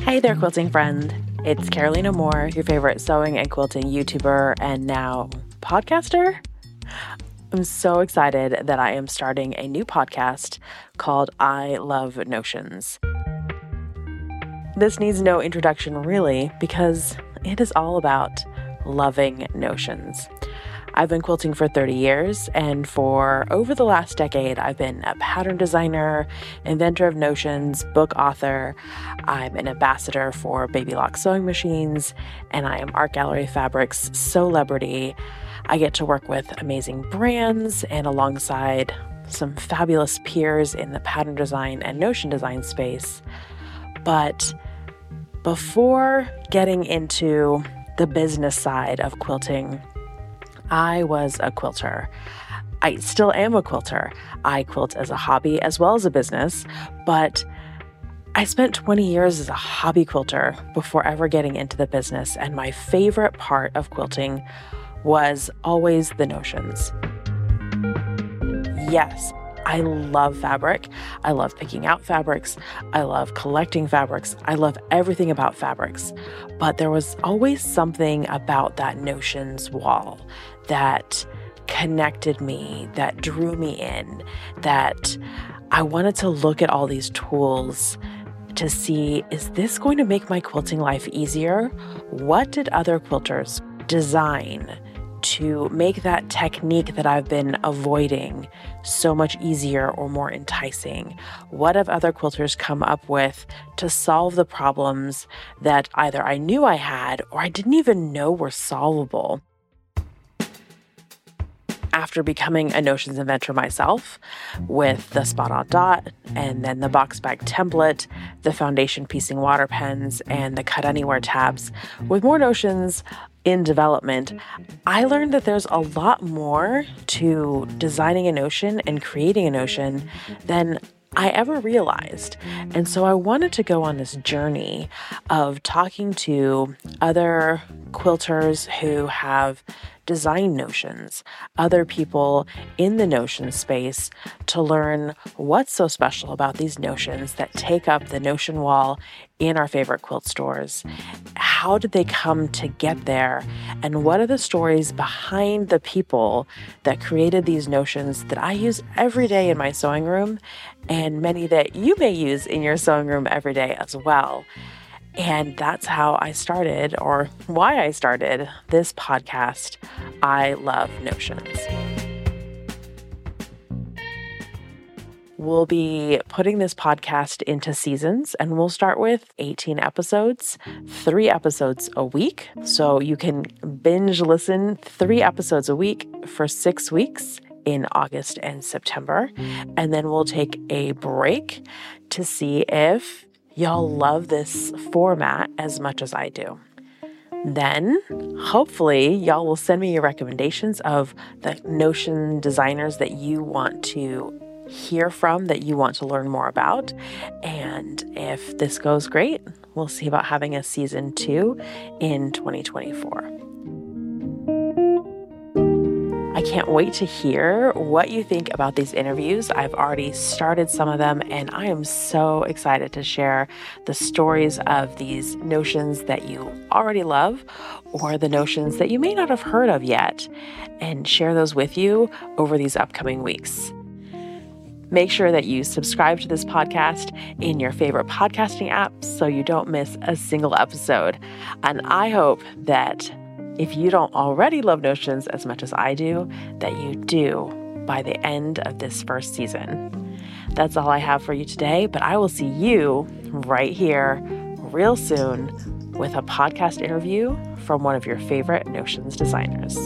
Hey there, quilting friend. It's Carolina Moore, your favorite sewing and quilting YouTuber and now podcaster. I'm so excited that I am starting a new podcast called I Love Notions. This needs no introduction, really, because it is all about loving notions. I've been quilting for 30 years, and for over the last decade, I've been a pattern designer, inventor of notions, book author. I'm an ambassador for Baby Lock sewing machines, and I am Art Gallery Fabrics celebrity. I get to work with amazing brands and alongside some fabulous peers in the pattern design and notion design space. But before getting into the business side of quilting, I was a quilter. I still am a quilter. I quilt as a hobby as well as a business, but I spent 20 years as a hobby quilter before ever getting into the business, and my favorite part of quilting was always the notions. Yes, I love fabric. I love picking out fabrics. I love collecting fabrics. I love everything about fabrics. But there was always something about that notions wall that connected me, that drew me in, that I wanted to look at all these tools to see is this going to make my quilting life easier? What did other quilters design to make that technique that I've been avoiding so much easier or more enticing? What have other quilters come up with to solve the problems that either I knew I had or I didn't even know were solvable? after becoming a Notions inventor myself with the spot on dot and then the box bag template, the foundation piecing water pens, and the cut anywhere tabs, with more Notions in development, I mm-hmm. learned that there's a lot more to designing a notion and creating a notion than I ever realized. And so I wanted to go on this journey of talking to other quilters who have design notions, other people in the notion space to learn what's so special about these notions that take up the notion wall in our favorite quilt stores. How did they come to get there? And what are the stories behind the people that created these notions that I use every day in my sewing room and many that you may use in your sewing room every day as well? And that's how I started, or why I started this podcast, I Love Notions. We'll be putting this podcast into seasons, and we'll start with 18 episodes, three episodes a week. So you can binge listen three episodes a week for six weeks in August and September. And then we'll take a break to see if y'all love this format as much as I do. Then, hopefully, y'all will send me your recommendations of the Notion designers that you want to hear from, that you want to learn more about. And if this goes great, we'll see about having a season two in 2024. I can't wait to hear what you think about these interviews. I've already started some of them, and I am so excited to share the stories of these notions that you already love or the notions that you may not have heard of yet, and share those with you over these upcoming weeks. Make sure that you subscribe to this podcast in your favorite podcasting app so you don't miss a single episode. And I hope that if you don't already love Notions as much as I do, that you do by the end of this first season. That's all I have for you today, but I will see you right here real soon with a podcast interview from one of your favorite Notions designers.